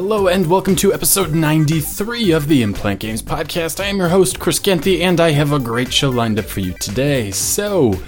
Hello and welcome to episode 93 of the Implant Games Podcast. I am your host, Chris Genthi, and I have a great show lined up for you today. So,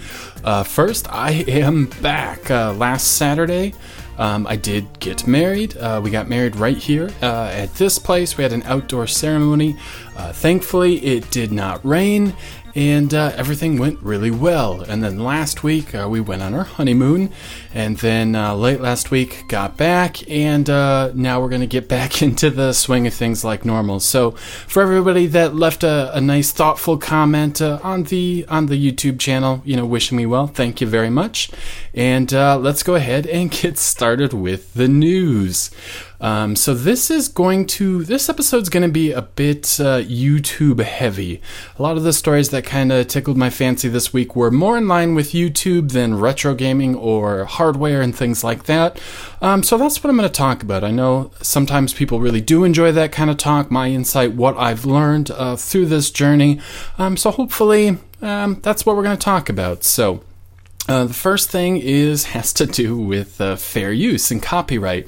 uh, first, I am back. Uh, last Saturday, um, I did get married. Uh, we got married right here uh, at this place. We had an outdoor ceremony. Uh, thankfully, it did not rain, and uh, everything went really well. And then last week uh, we went on our honeymoon, and then uh, late last week got back, and uh, now we're gonna get back into the swing of things like normal. So for everybody that left a, a nice, thoughtful comment uh, on the on the YouTube channel, you know, wishing me well, thank you very much. And uh, let's go ahead and get started with the news. Um, so this is going to this episode's going to be a bit uh, YouTube heavy. A lot of the stories that kind of tickled my fancy this week were more in line with YouTube than retro gaming or hardware and things like that. Um, so that's what I'm going to talk about. I know sometimes people really do enjoy that kind of talk. My insight, what I've learned uh, through this journey. Um, so hopefully um, that's what we're going to talk about. So. Uh, the first thing is has to do with uh, fair use and copyright.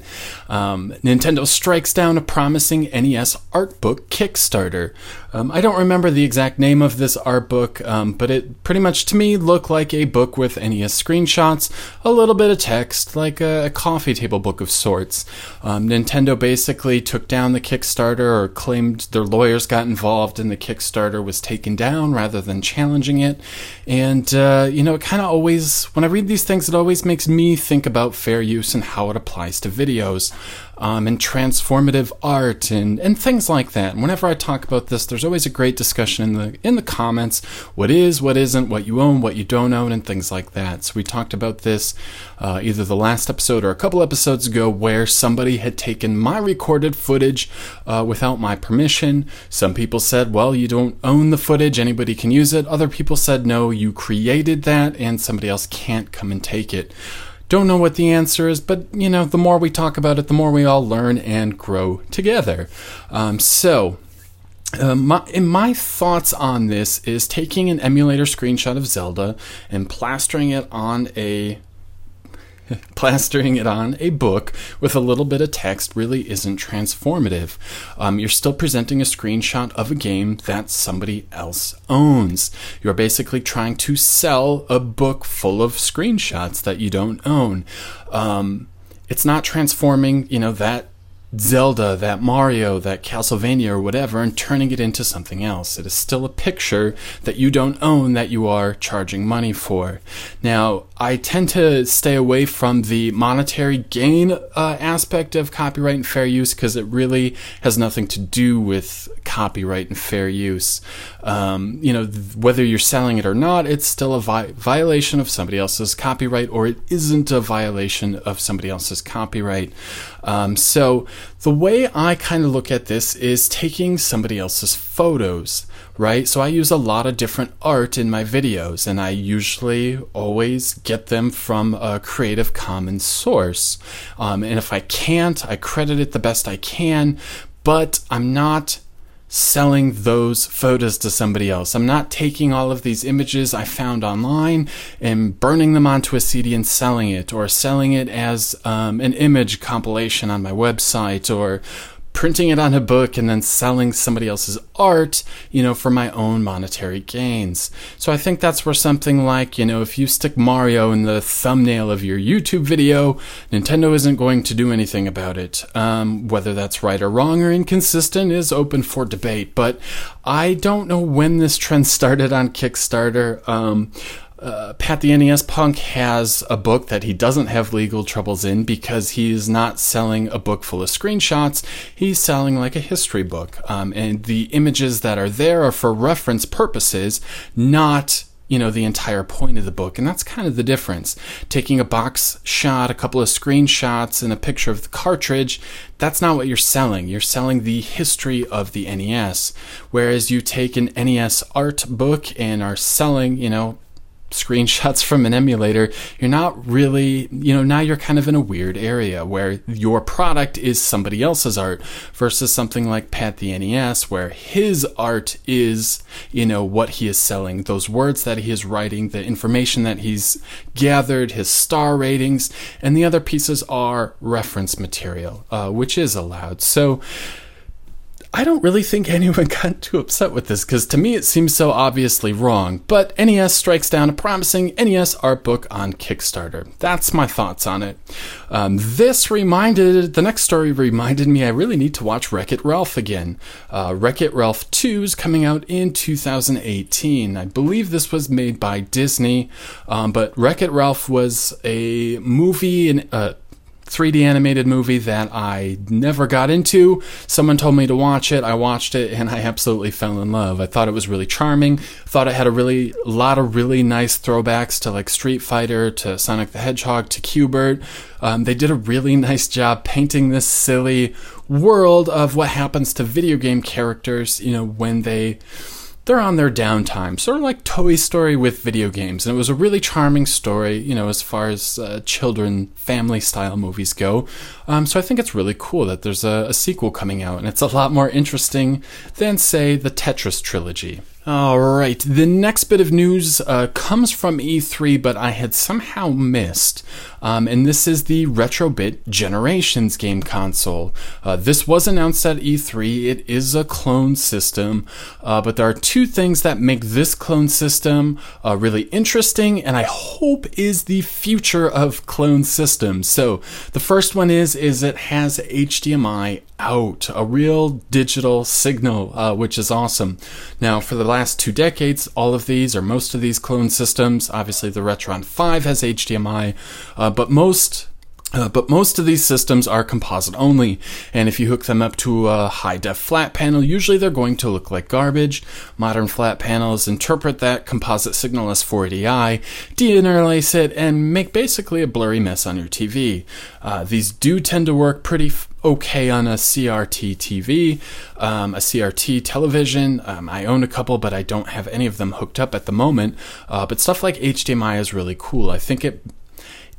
Um, Nintendo strikes down a promising NES art book Kickstarter. Um, I don't remember the exact name of this art book, um, but it pretty much to me looked like a book with NES screenshots, a little bit of text, like a, a coffee table book of sorts. Um, Nintendo basically took down the Kickstarter or claimed their lawyers got involved and the Kickstarter was taken down rather than challenging it. And, uh, you know, it kind of always when I read these things, it always makes me think about fair use and how it applies to videos um, and transformative art and, and things like that. And whenever I talk about this, there's always a great discussion in the in the comments. What is, what isn't, what you own, what you don't own, and things like that. So we talked about this uh, either the last episode or a couple episodes ago, where somebody had taken my recorded footage uh, without my permission. Some people said, "Well, you don't own the footage; anybody can use it." Other people said, "No, you created that, and somebody else can't come and take it." Don't know what the answer is, but you know, the more we talk about it, the more we all learn and grow together. Um, so, uh, my, my thoughts on this is taking an emulator screenshot of Zelda and plastering it on a plastering it on a book with a little bit of text really isn't transformative. Um, you're still presenting a screenshot of a game that somebody else owns. You're basically trying to sell a book full of screenshots that you don't own. Um, it's not transforming, you know, that Zelda, that Mario, that Castlevania, or whatever, and turning it into something else. It is still a picture that you don't own that you are charging money for. Now, I tend to stay away from the monetary gain uh, aspect of copyright and fair use because it really has nothing to do with copyright and fair use. Um, you know, th- whether you're selling it or not, it's still a vi- violation of somebody else's copyright, or it isn't a violation of somebody else's copyright. Um, so the way I kind of look at this is taking somebody else's photos, right? So I use a lot of different art in my videos, and I usually always get them from a Creative Commons source. Um, and if I can't, I credit it the best I can, but I'm not selling those photos to somebody else. I'm not taking all of these images I found online and burning them onto a CD and selling it, or selling it as um, an image compilation on my website, or printing it on a book and then selling somebody else's art, you know, for my own monetary gains. So I think that's where something like, you know, if you stick Mario in the thumbnail of your YouTube video, Nintendo isn't going to do anything about it. Um, whether that's right or wrong or inconsistent is open for debate, but I don't know when this trend started on Kickstarter. Um, uh, Pat the NES Punk has a book that he doesn't have legal troubles in because he's not selling a book full of screenshots. He's selling like a history book. Um, and the images that are there are for reference purposes, not you know the entire point of the book and that's kind of the difference taking a box shot a couple of screenshots and a picture of the cartridge that's not what you're selling you're selling the history of the NES whereas you take an NES art book and are selling you know screenshots from an emulator, you're not really, you know, now you're kind of in a weird area where your product is somebody else's art versus something like Pat the NES where his art is, you know, what he is selling, those words that he is writing, the information that he's gathered, his star ratings, and the other pieces are reference material, uh, which is allowed. So, I don't really think anyone got too upset with this because to me it seems so obviously wrong. But NES strikes down a promising NES art book on Kickstarter. That's my thoughts on it. Um, this reminded, the next story reminded me I really need to watch Wreck It Ralph again. Uh, Wreck It Ralph 2 is coming out in 2018. I believe this was made by Disney, um, but Wreck It Ralph was a movie, and uh, 3D animated movie that I never got into. Someone told me to watch it. I watched it and I absolutely fell in love. I thought it was really charming. Thought it had a really lot of really nice throwbacks to like Street Fighter, to Sonic the Hedgehog, to Q*bert. Um, they did a really nice job painting this silly world of what happens to video game characters, you know, when they they're on their downtime, sort of like Toy Story with video games. And it was a really charming story, you know, as far as uh, children, family style movies go. Um, so I think it's really cool that there's a, a sequel coming out, and it's a lot more interesting than, say, the Tetris trilogy. All right, the next bit of news uh, comes from E3, but I had somehow missed. Um, and this is the Retro-bit Generations game console. Uh, this was announced at E3. It is a clone system, uh, but there are two things that make this clone system uh, really interesting, and I hope is the future of clone systems. So the first one is is it has HDMI out, a real digital signal, uh, which is awesome. Now, for the last two decades, all of these or most of these clone systems, obviously the Retron 5 has HDMI, uh, but most uh, but most of these systems are composite only, and if you hook them up to a high def flat panel, usually they're going to look like garbage. Modern flat panels interpret that composite signal as 480i, deinterlace it, and make basically a blurry mess on your TV. Uh, these do tend to work pretty f- okay on a CRT TV, um, a CRT television. Um, I own a couple, but I don't have any of them hooked up at the moment. Uh, but stuff like HDMI is really cool. I think it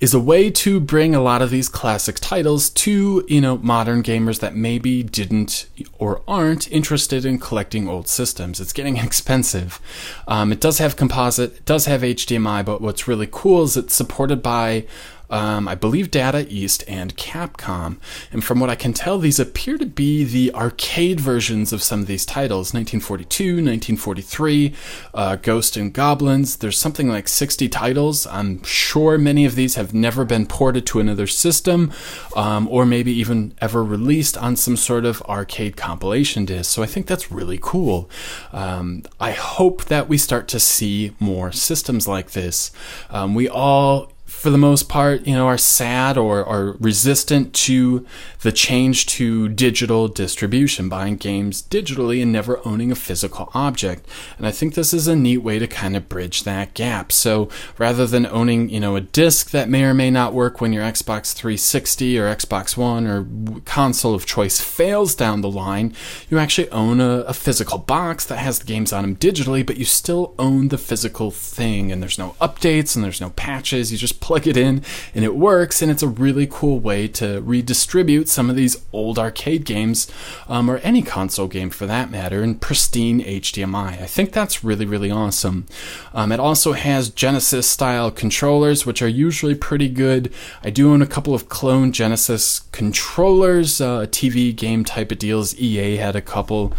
is a way to bring a lot of these classic titles to, you know, modern gamers that maybe didn't or aren't interested in collecting old systems. It's getting expensive. Um, it does have composite, it does have HDMI, but what's really cool is it's supported by um, I believe Data East and Capcom. And from what I can tell, these appear to be the arcade versions of some of these titles 1942, 1943, uh, Ghost and Goblins. There's something like 60 titles. I'm sure many of these have never been ported to another system um, or maybe even ever released on some sort of arcade compilation disc. So I think that's really cool. Um, I hope that we start to see more systems like this. Um, we all for the most part, you know, are sad or are resistant to the change to digital distribution, buying games digitally and never owning a physical object. And I think this is a neat way to kind of bridge that gap. So rather than owning, you know, a disc that may or may not work when your Xbox 360 or Xbox One or console of choice fails down the line, you actually own a, a physical box that has the games on them digitally, but you still own the physical thing. And there's no updates and there's no patches. You just plug it in and it works. And it's a really cool way to redistribute some of these old arcade games, um, or any console game for that matter, in pristine HDMI. I think that's really, really awesome. Um, it also has Genesis style controllers, which are usually pretty good. I do own a couple of clone Genesis controllers, uh, TV game type of deals. EA had a couple.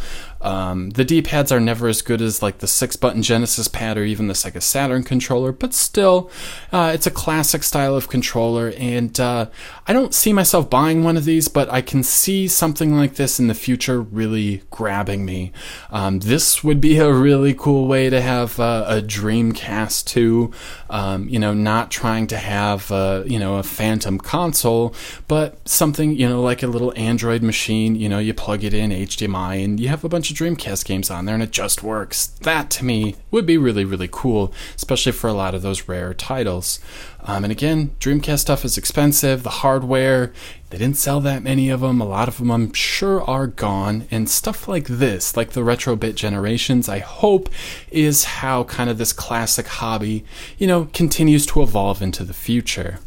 Um, the D pads are never as good as like the six button Genesis pad or even the Sega Saturn controller, but still, uh, it's a classic style of controller. And uh, I don't see myself buying one of these, but I can see something like this in the future really grabbing me. Um, this would be a really cool way to have uh, a Dreamcast 2. Um, you know, not trying to have uh, you know a phantom console, but something you know like a little Android machine. You know, you plug it in HDMI, and you have a bunch of of Dreamcast games on there and it just works. That to me would be really, really cool, especially for a lot of those rare titles. Um, and again, Dreamcast stuff is expensive. The hardware, they didn't sell that many of them. A lot of them, I'm sure, are gone. And stuff like this, like the Retro-bit Generations, I hope is how kind of this classic hobby, you know, continues to evolve into the future.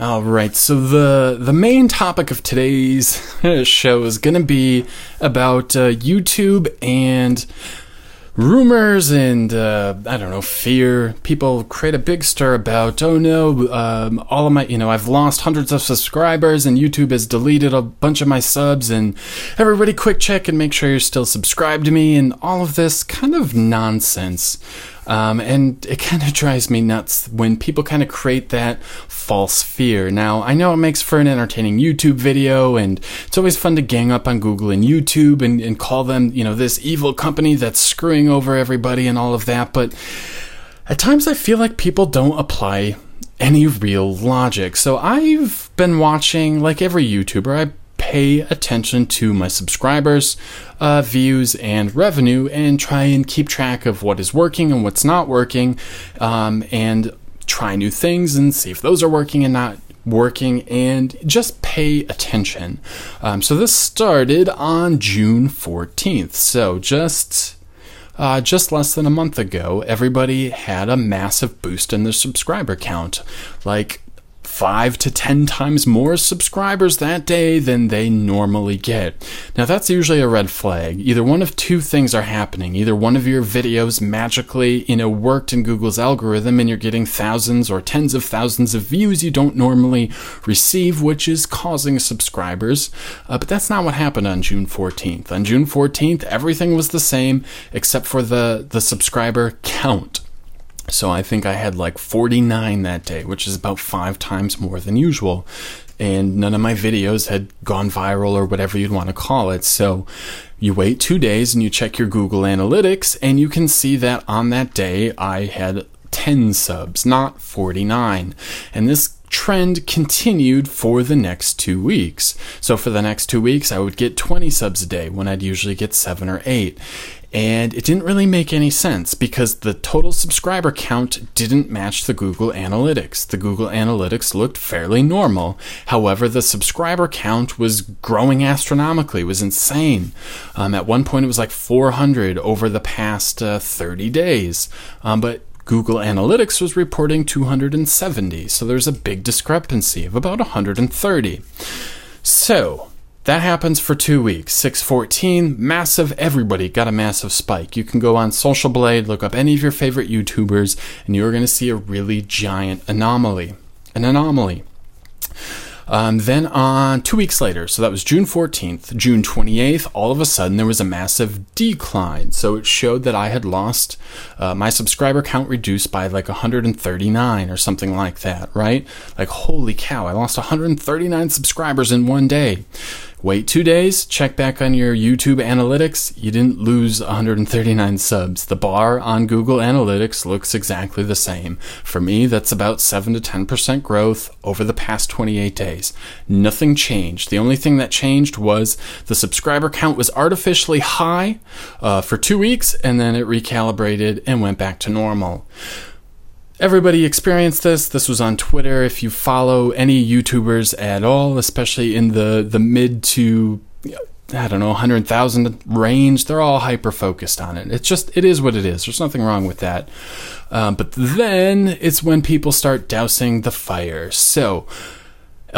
All right, so the the main topic of today's show is going to be about uh, YouTube and rumors and uh, I don't know fear. People create a big stir about oh no, um, all of my you know I've lost hundreds of subscribers and YouTube has deleted a bunch of my subs and everybody quick check and make sure you're still subscribed to me and all of this kind of nonsense. Um, and it kind of drives me nuts when people kind of create that false fear. Now, I know it makes for an entertaining YouTube video, and it's always fun to gang up on Google and YouTube and, and call them, you know, this evil company that's screwing over everybody and all of that. But at times I feel like people don't apply any real logic. So I've been watching, like every YouTuber, pay attention to my subscribers, uh, views, and revenue and try and keep track of what is working and what's not working, um, and try new things and see if those are working and not working and just pay attention. Um, so this started on June 14th. So just uh, just less than a month ago, everybody had a massive boost in their subscriber count. Like five to ten times more subscribers that day than they normally get. Now, that's usually a red flag. Either one of two things are happening. Either one of your videos magically, you know, worked in Google's algorithm and you're getting thousands or tens of thousands of views you don't normally receive, which is causing subscribers. Uh, but that's not what happened on June 14th. On June 14th, everything was the same except for the, the subscriber count. So I think I had like 49 that day, which is about five times more than usual. And none of my videos had gone viral or whatever you'd want to call it. So you wait two days and you check your Google Analytics, and you can see that on that day I had 10 subs, not 49. And this trend continued for the next two weeks. So for the next two weeks, I would get 20 subs a day when I'd usually get seven or eight. And it didn't really make any sense because the total subscriber count didn't match the Google Analytics. The Google Analytics looked fairly normal. However, the subscriber count was growing astronomically. It was insane. Um, at one point, it was like 400 over the past uh, 30 days. Um, but Google Analytics was reporting 270, so there's a big discrepancy of about 130. So, that happens for two weeks. 614, massive, everybody got a massive spike. You can go on Social Blade, look up any of your favorite YouTubers, and you're going to see a really giant anomaly. An anomaly. Um, then on two weeks later, so that was June 14th, June 28th, all of a sudden there was a massive decline. So it showed that I had lost uh, my subscriber count reduced by like 139 or something like that, right? Like, holy cow, I lost 139 subscribers in one day. Wait two days, check back on your YouTube analytics. You didn't lose 139 subs. The bar on Google Analytics looks exactly the same. For me, that's about 7 to 10% growth over the past 28 days. Nothing changed. The only thing that changed was the subscriber count was artificially high uh, for two weeks and then it recalibrated and went back to normal. Everybody experienced this. This was on Twitter. If you follow any YouTubers at all, especially in the, the mid to I don't know, 100,000 range. They're all hyper focused on it. It's just, it is what it is. There's nothing wrong with that. Um, but then it's when people start dousing the fire. So,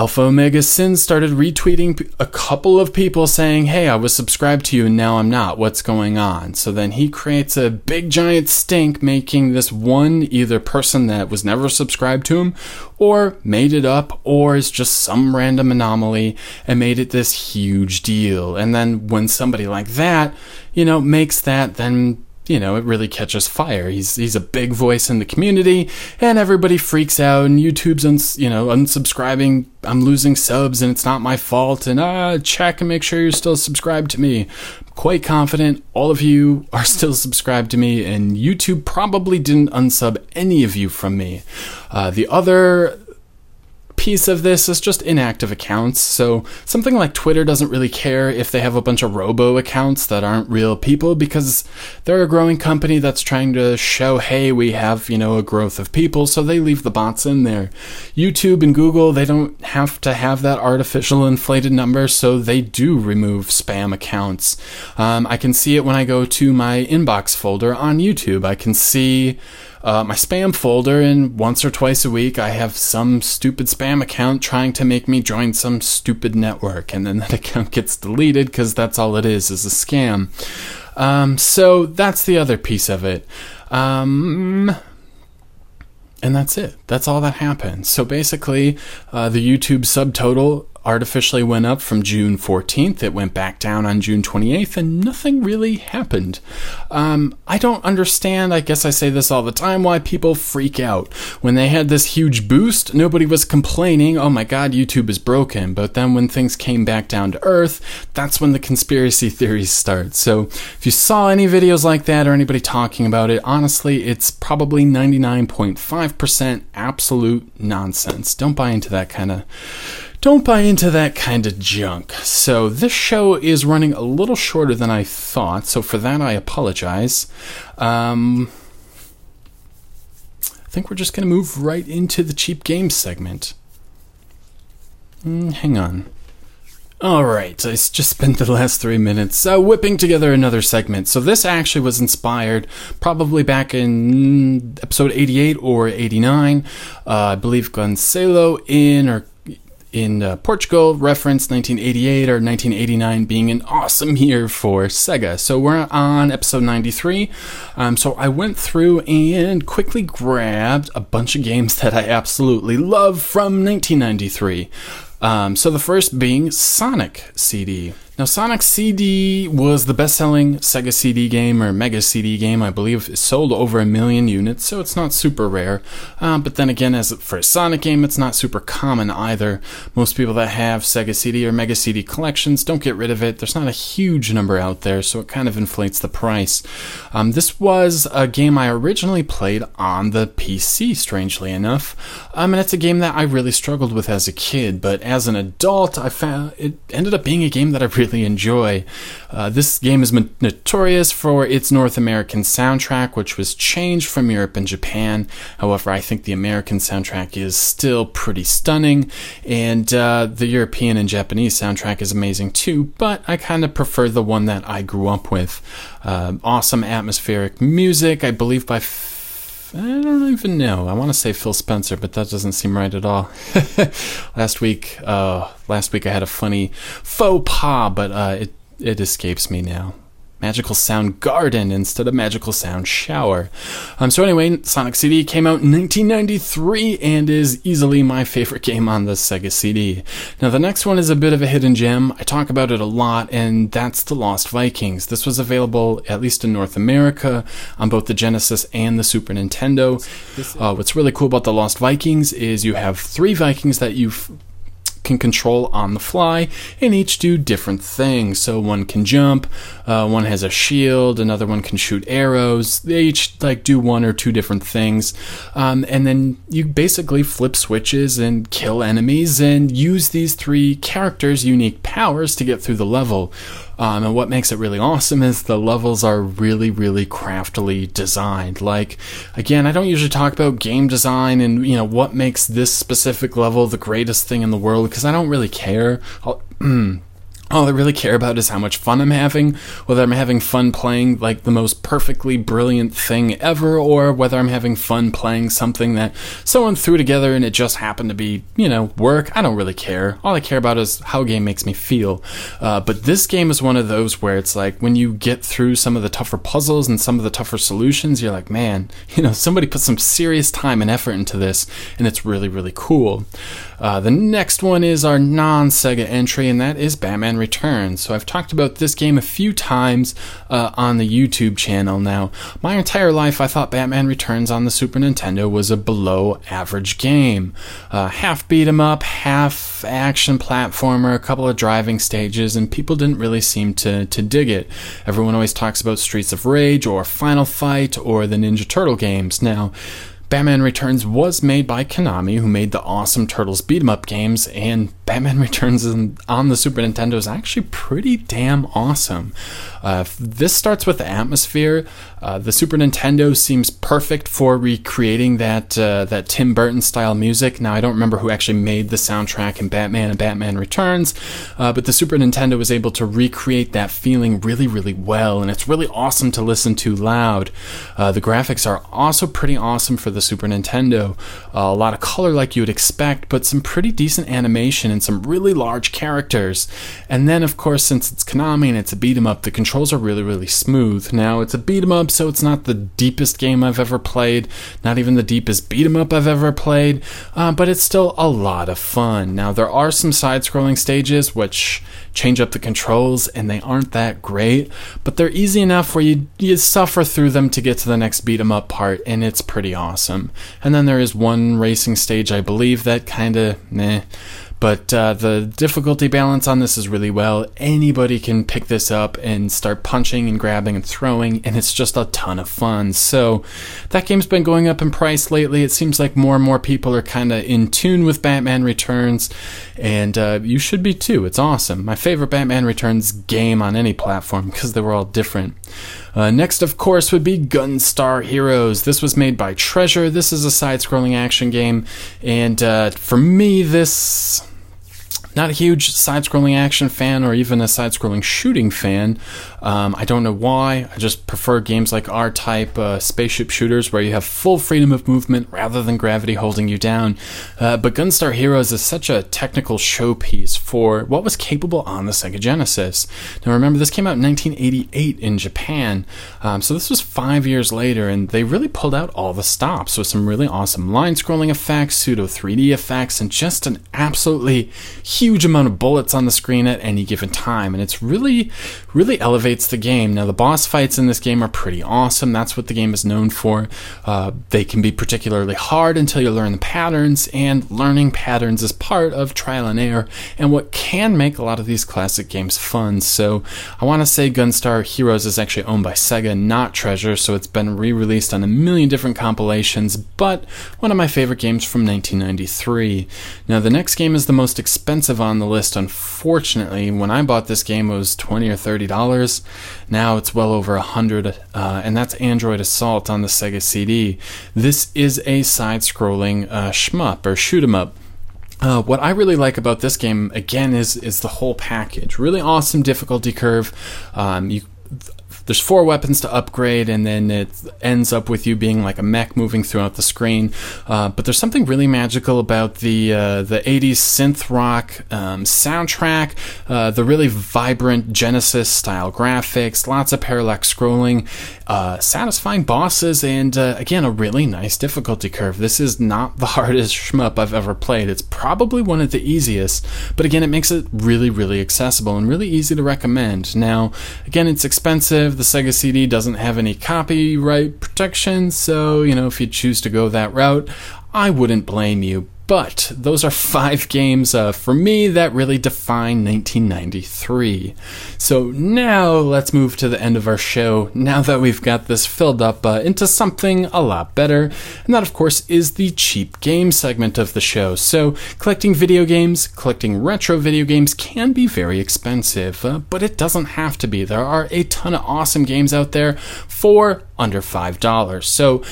AlphaOmegaSin started retweeting a couple of people saying, Hey, I was subscribed to you and now I'm not. What's going on? So then he creates a big giant stink, making this one either person that was never subscribed to him or made it up or is just some random anomaly and made it this huge deal. And then when somebody like that, you know, makes that, then you know, it really catches fire. He's he's a big voice in the community, and everybody freaks out. And YouTube's uns, you know unsubscribing. I'm losing subs, and it's not my fault. And uh, check and make sure you're still subscribed to me. I'm quite confident all of you are still subscribed to me, and YouTube probably didn't unsub any of you from me. Uh, the other piece of this is just inactive accounts. So something like Twitter doesn't really care if they have a bunch of robo accounts that aren't real people because they're a growing company that's trying to show, hey, we have, you know, a growth of people, so they leave the bots in there. YouTube and Google, they don't have to have that artificial inflated number, so they do remove spam accounts. Um, I can see it when I go to my inbox folder on YouTube. I can see uh, my spam folder, and once or twice a week, I have some stupid spam account trying to make me join some stupid network, and then that account gets deleted because that's all it is is a scam. Um, so that's the other piece of it. Um, and that's it. That's all that happened. So basically, uh, the YouTube subtotal artificially went up from June 14th. It went back down on June 28th, and nothing really happened. Um, I don't understand, I guess I say this all the time, why people freak out. When they had this huge boost, nobody was complaining, oh my god, YouTube is broken. But then when things came back down to earth, that's when the conspiracy theories start. So if you saw any videos like that or anybody talking about it, honestly, it's probably 99.5% absolute nonsense. Don't buy into that kind of don't buy into that kind of junk. So, this show is running a little shorter than I thought, so for that I apologize. Um, I think we're just going to move right into the cheap games segment. Mm, hang on. Alright, I just spent the last three minutes uh, whipping together another segment. So, this actually was inspired probably back in episode 88 or 89. Uh, I believe Gonzalo in or in uh, Portugal referenced 1988 or 1989 being an awesome year for Sega. So we're on episode 93. Um, so I went through and quickly grabbed a bunch of games that I absolutely love from 1993. Um, so the first being Sonic CD. Now, Sonic CD was the best selling Sega CD game or Mega CD game, I believe. It sold over a million units, so it's not super rare. Uh, but then again, as for a Sonic game, it's not super common either. Most people that have Sega CD or Mega CD collections don't get rid of it. There's not a huge number out there, so it kind of inflates the price. Um, this was a game I originally played on the PC, strangely enough. Um, and it's a game that I really struggled with as a kid, but as an adult, I found it ended up being a game that I really really enjoy. Uh, this game is notorious for its North American soundtrack, which was changed from Europe and Japan. However, I think the American soundtrack is still pretty stunning, and uh, the European and Japanese soundtrack is amazing too, but I kind of prefer the one that I grew up with. Uh, awesome atmospheric music, I believe by I don't even know. I want to say Phil Spencer, but that doesn't seem right at all. last week, uh, last week I had a funny faux pas, but uh, it it escapes me now. Magical Sound Garden instead of Magical Sound Shower. Um, so anyway, Sonic CD came out in 1993 and is easily my favorite game on the Sega CD. Now the next one is a bit of a hidden gem. I talk about it a lot, and that's The Lost Vikings. This was available at least in North America on both the Genesis and the Super Nintendo. Uh, what's really cool about The Lost Vikings is you have three Vikings that you've can control on the fly and each do different things. So one can jump, uh, one has a shield, another one can shoot arrows. They each like do one or two different things, um, and then you basically flip switches and kill enemies and use these three characters' unique powers to get through the level. Um, and what makes it really awesome is the levels are really, really craftily designed. Like, again, I don't usually talk about game design and, you know, what makes this specific level the greatest thing in the world because I don't really care. all I really care about is how much fun I'm having, whether I'm having fun playing like the most perfectly brilliant thing ever, or whether I'm having fun playing something that someone threw together and it just happened to be, you know, work. I don't really care. All I care about is how a game makes me feel. Uh, but this game is one of those where it's like when you get through some of the tougher puzzles and some of the tougher solutions, you're like, man, you know, somebody put some serious time and effort into this, and it's really, really cool. Uh, the next one is our non Sega entry, and that is Batman Returns. So I've talked about this game a few times uh, on the YouTube channel now. My entire life, I thought Batman Returns on the Super Nintendo was a below average game. Uh, half beat 'em up, half action platformer, a couple of driving stages, and people didn't really seem to, to dig it. Everyone always talks about Streets of Rage or Final Fight or the Ninja Turtle games. Now, Batman Returns was made by Konami, who made the awesome Turtles beat 'em up games, and Batman Returns on the Super Nintendo is actually pretty damn awesome. Uh, this starts with the atmosphere. Uh, the Super Nintendo seems perfect for recreating that uh, that Tim Burton style music. Now I don't remember who actually made the soundtrack in Batman and Batman Returns, uh, but the Super Nintendo was able to recreate that feeling really, really well, and it's really awesome to listen to loud. Uh, the graphics are also pretty awesome for the Super Nintendo. A lot of color like you would expect, but some pretty decent animation and some really large characters. And then, of course, since it's Konami and it's a beat 'em up, the controls are really, really smooth. Now it's a beat 'em up, so it's not the deepest game I've ever played, not even the deepest beat 'em up I've ever played, uh, but it's still a lot of fun. Now there are some side-scrolling stages which change up the controls, and they aren't that great, but they're easy enough where you you suffer through them to get to the next beat 'em up part, and it's pretty awesome. And then there is one racing stage, I believe, that kind of meh. But uh, the difficulty balance on this is really well. Anybody can pick this up and start punching and grabbing and throwing, and it's just a ton of fun. So that game's been going up in price lately. It seems like more and more people are kind of in tune with Batman Returns, and uh, you should be too. It's awesome. My favorite Batman Returns game on any platform because they were all different. Uh, next, of course, would be Gunstar Heroes. This was made by Treasure. This is a side scrolling action game, and uh, for me, this not a huge side scrolling action fan or even a side scrolling shooting fan. Um, I don't know why. I just prefer games like R type uh, spaceship shooters where you have full freedom of movement rather than gravity holding you down. Uh, but Gunstar Heroes is such a technical showpiece for what was capable on the Sega Genesis. Now, remember, this came out in 1988 in Japan, um, so this was five years later, and they really pulled out all the stops with some really awesome line scrolling effects, pseudo 3D effects, and just an absolutely huge amount of bullets on the screen at any given time. And it's really, really elevates the game. Now, the boss fights in this game are pretty awesome. That's what the game is known for. Uh, they can be particularly hard until you learn the patterns, and learning patterns is part of trial and error and what can make a lot of these classic games fun. So, I want to say Gunstar Heroes is actually owned by Sega, not Treasure, so it's been re released on a million different compilations, but one of my favorite games from 1993. Now, the next game is the most expensive on the list, unfortunately. When I bought this game, it was 20 or 30 $30. Now it's well over a hundred, uh, and that's Android Assault on the Sega CD. This is a side-scrolling uh, shmup or shoot 'em up. Uh, what I really like about this game, again, is is the whole package. Really awesome difficulty curve. Um, you there's four weapons to upgrade, and then it ends up with you being like a mech moving throughout the screen. Uh, but there's something really magical about the uh, the 80s synth rock um, soundtrack, uh, the really vibrant Genesis style graphics, lots of parallax scrolling, uh, satisfying bosses, and uh, again a really nice difficulty curve. This is not the hardest shmup I've ever played. It's probably one of the easiest, but again it makes it really really accessible and really easy to recommend. Now again it's expensive the Sega CD doesn't have any copyright protection, so, you know, if you choose to go that route, I wouldn't blame you. But those are five games uh, for me that really define 1993. So now let's move to the end of our show. Now that we've got this filled up uh, into something a lot better, and that of course is the cheap game segment of the show. So collecting video games, collecting retro video games can be very expensive, uh, but it doesn't have to be. There are a ton of awesome games out there for under $5. So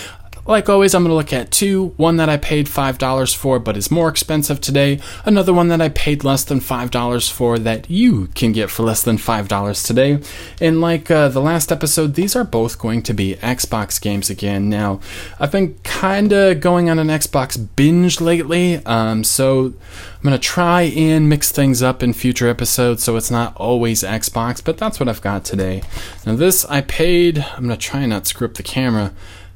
like always, I'm going to look at two one that I paid $5 for but is more expensive today, another one that I paid less than $5 for that you can get for less than $5 today. And like uh, the last episode, these are both going to be Xbox games again. Now, I've been kind of going on an Xbox binge lately, um, so I'm going to try and mix things up in future episodes so it's not always Xbox, but that's what I've got today. Now, this I paid, I'm going to try and not screw up the camera.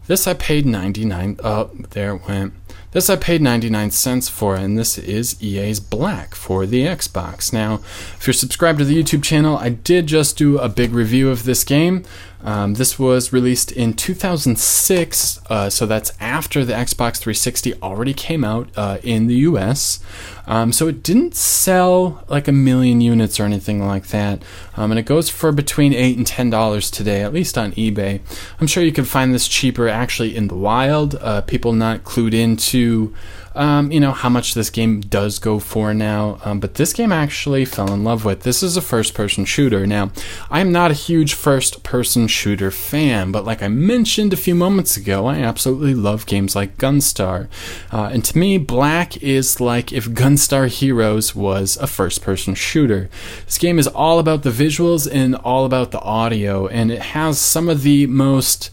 This I paid 99 oh there it went. This I paid 99 cents for, and this is EA's Black for the Xbox. Now, if you're subscribed to the YouTube channel, I did just do a big review of this game. Um, this was released in 2006, uh, so that's after the Xbox 360 already came out uh, in the US. Um, so it didn't sell like a million units or anything like that. Um, and it goes for between 8 and $10 today, at least on eBay. I'm sure you can find this cheaper actually in the wild. Uh, people not clued into um, you know, how much this game does go for now. Um, but this game I actually fell in love with. This is a first person shooter. Now, I'm not a huge first person shooter fan, but like I mentioned a few moments ago, I absolutely love games like Gunstar. Uh, and to me, Black is like if Gunstar Heroes was a first person shooter. This game is all about the visuals and all about the audio, and it has some of the most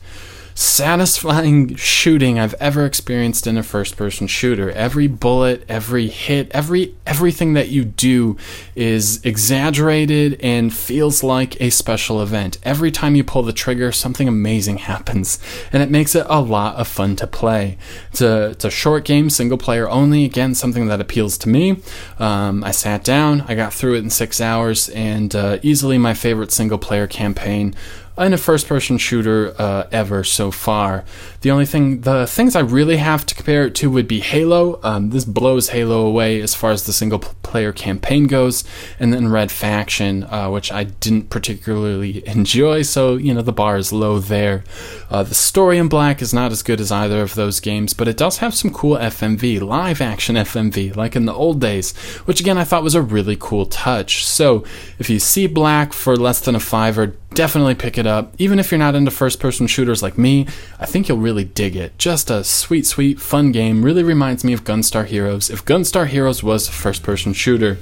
satisfying shooting I've ever experienced in a first person shooter. Every bullet, every hit, every everything that you do is exaggerated and feels like a special event. Every time you pull the trigger, something amazing happens, and it makes it a lot of fun to play. It's a, it's a short game, single player only. Again, something that appeals to me. Um, I sat down, I got through it in six hours, and uh, easily my favorite single player campaign in a first person shooter uh, ever so far. The only thing, the things I really have to compare it to would be Halo. Um, this blows Halo away as far as the single player campaign goes, and then Red Faction, uh, which I didn't particularly enjoy, so, you know, the bar is low there. Uh, the story in Black is not as good as either of those games, but it does have some cool FMV, live action FMV, like in the old days, which again I thought was a really cool touch. So if you see Black for less than a fiver, definitely pick it up. Even if you're not into first person shooters like me, I think you'll really dig it. Just a sweet, sweet, fun game. Really reminds me of Gunstar Heroes. If Gunstar Heroes was a first person shooter,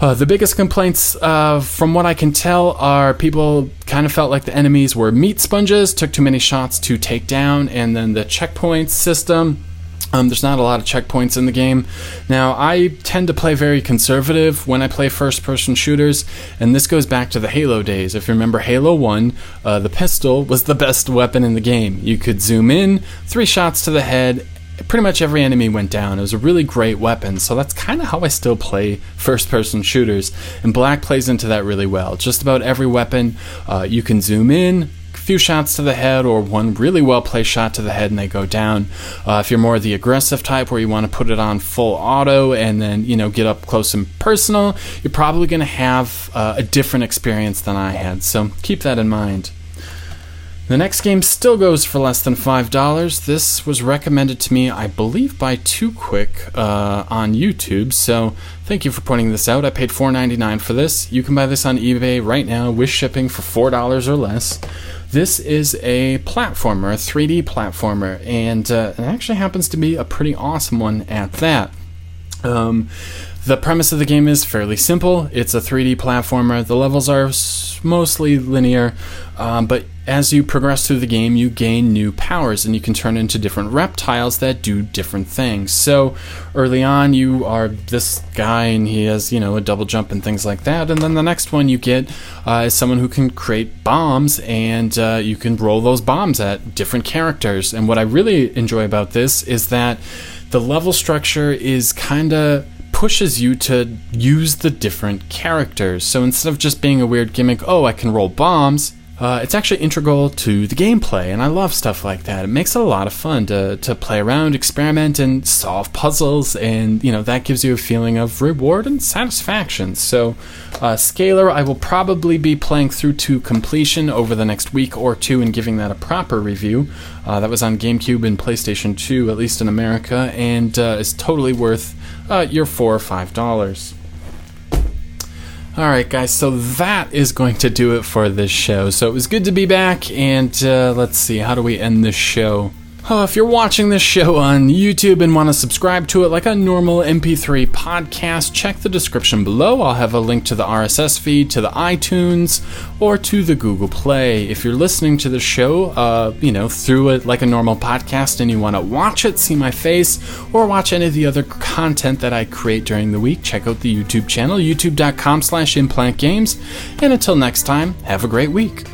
uh, the biggest complaints, uh, from what I can tell, are people kind of felt like the enemies were meat sponges, took too many shots to take down, and then the checkpoint system um, there's not a lot of checkpoints in the game. Now, I tend to play very conservative when I play first person shooters, and this goes back to the Halo days. If you remember Halo 1, uh, the pistol was the best weapon in the game. You could zoom in, three shots to the head, pretty much every enemy went down. It was a really great weapon, so that's kind of how I still play first person shooters, and Black plays into that really well. Just about every weapon, uh, you can zoom in, few shots to the head or one really well placed shot to the head and they go down. Uh, if you're more the aggressive type where you want to put it on full auto and then, you know, get up close and personal, you're probably going to have uh, a different experience than I had. So keep that in mind. The next game still goes for less than $5. This was recommended to me, I believe, by Too Quick uh, on YouTube, so thank you for pointing this out. I paid $4.99 for this. You can buy this on eBay right now with shipping for $4 or less. This is a platformer, a 3D platformer, and uh, it actually happens to be a pretty awesome one at that. Um, the premise of the game is fairly simple. It's a 3D platformer. The levels are mostly linear, um, but as you progress through the game, you gain new powers and you can turn into different reptiles that do different things. So early on, you are this guy and he has, you know, a double jump and things like that. And then the next one you get uh, is someone who can create bombs and uh, you can roll those bombs at different characters. And what I really enjoy about this is that the level structure is kind of pushes you to use the different characters. So instead of just being a weird gimmick, oh, I can roll bombs, uh, it's actually integral to the gameplay, and I love stuff like that. It makes it a lot of fun to, to play around, experiment, and solve puzzles, and you know that gives you a feeling of reward and satisfaction. So, uh, Scaler, I will probably be playing through to completion over the next week or two and giving that a proper review. Uh, that was on GameCube and PlayStation 2, at least in America, and uh, is totally worth uh, your four or five dollars. All right, guys, so that is going to do it for this show. So it was good to be back, and uh, let's see, how do we end this show? Oh, if you're watching this show on YouTube and want to subscribe to it like a normal MP3 podcast, check the description below. I'll have a link to the RSS feed, to the iTunes, or to the Google Play. If you're listening to the show, uh, you know, through it like a normal podcast and you want to watch it, see my face, or watch any of the other content that I create during the week, check out the YouTube channel, youtube.com slash implantgames. And until next time, have a great week.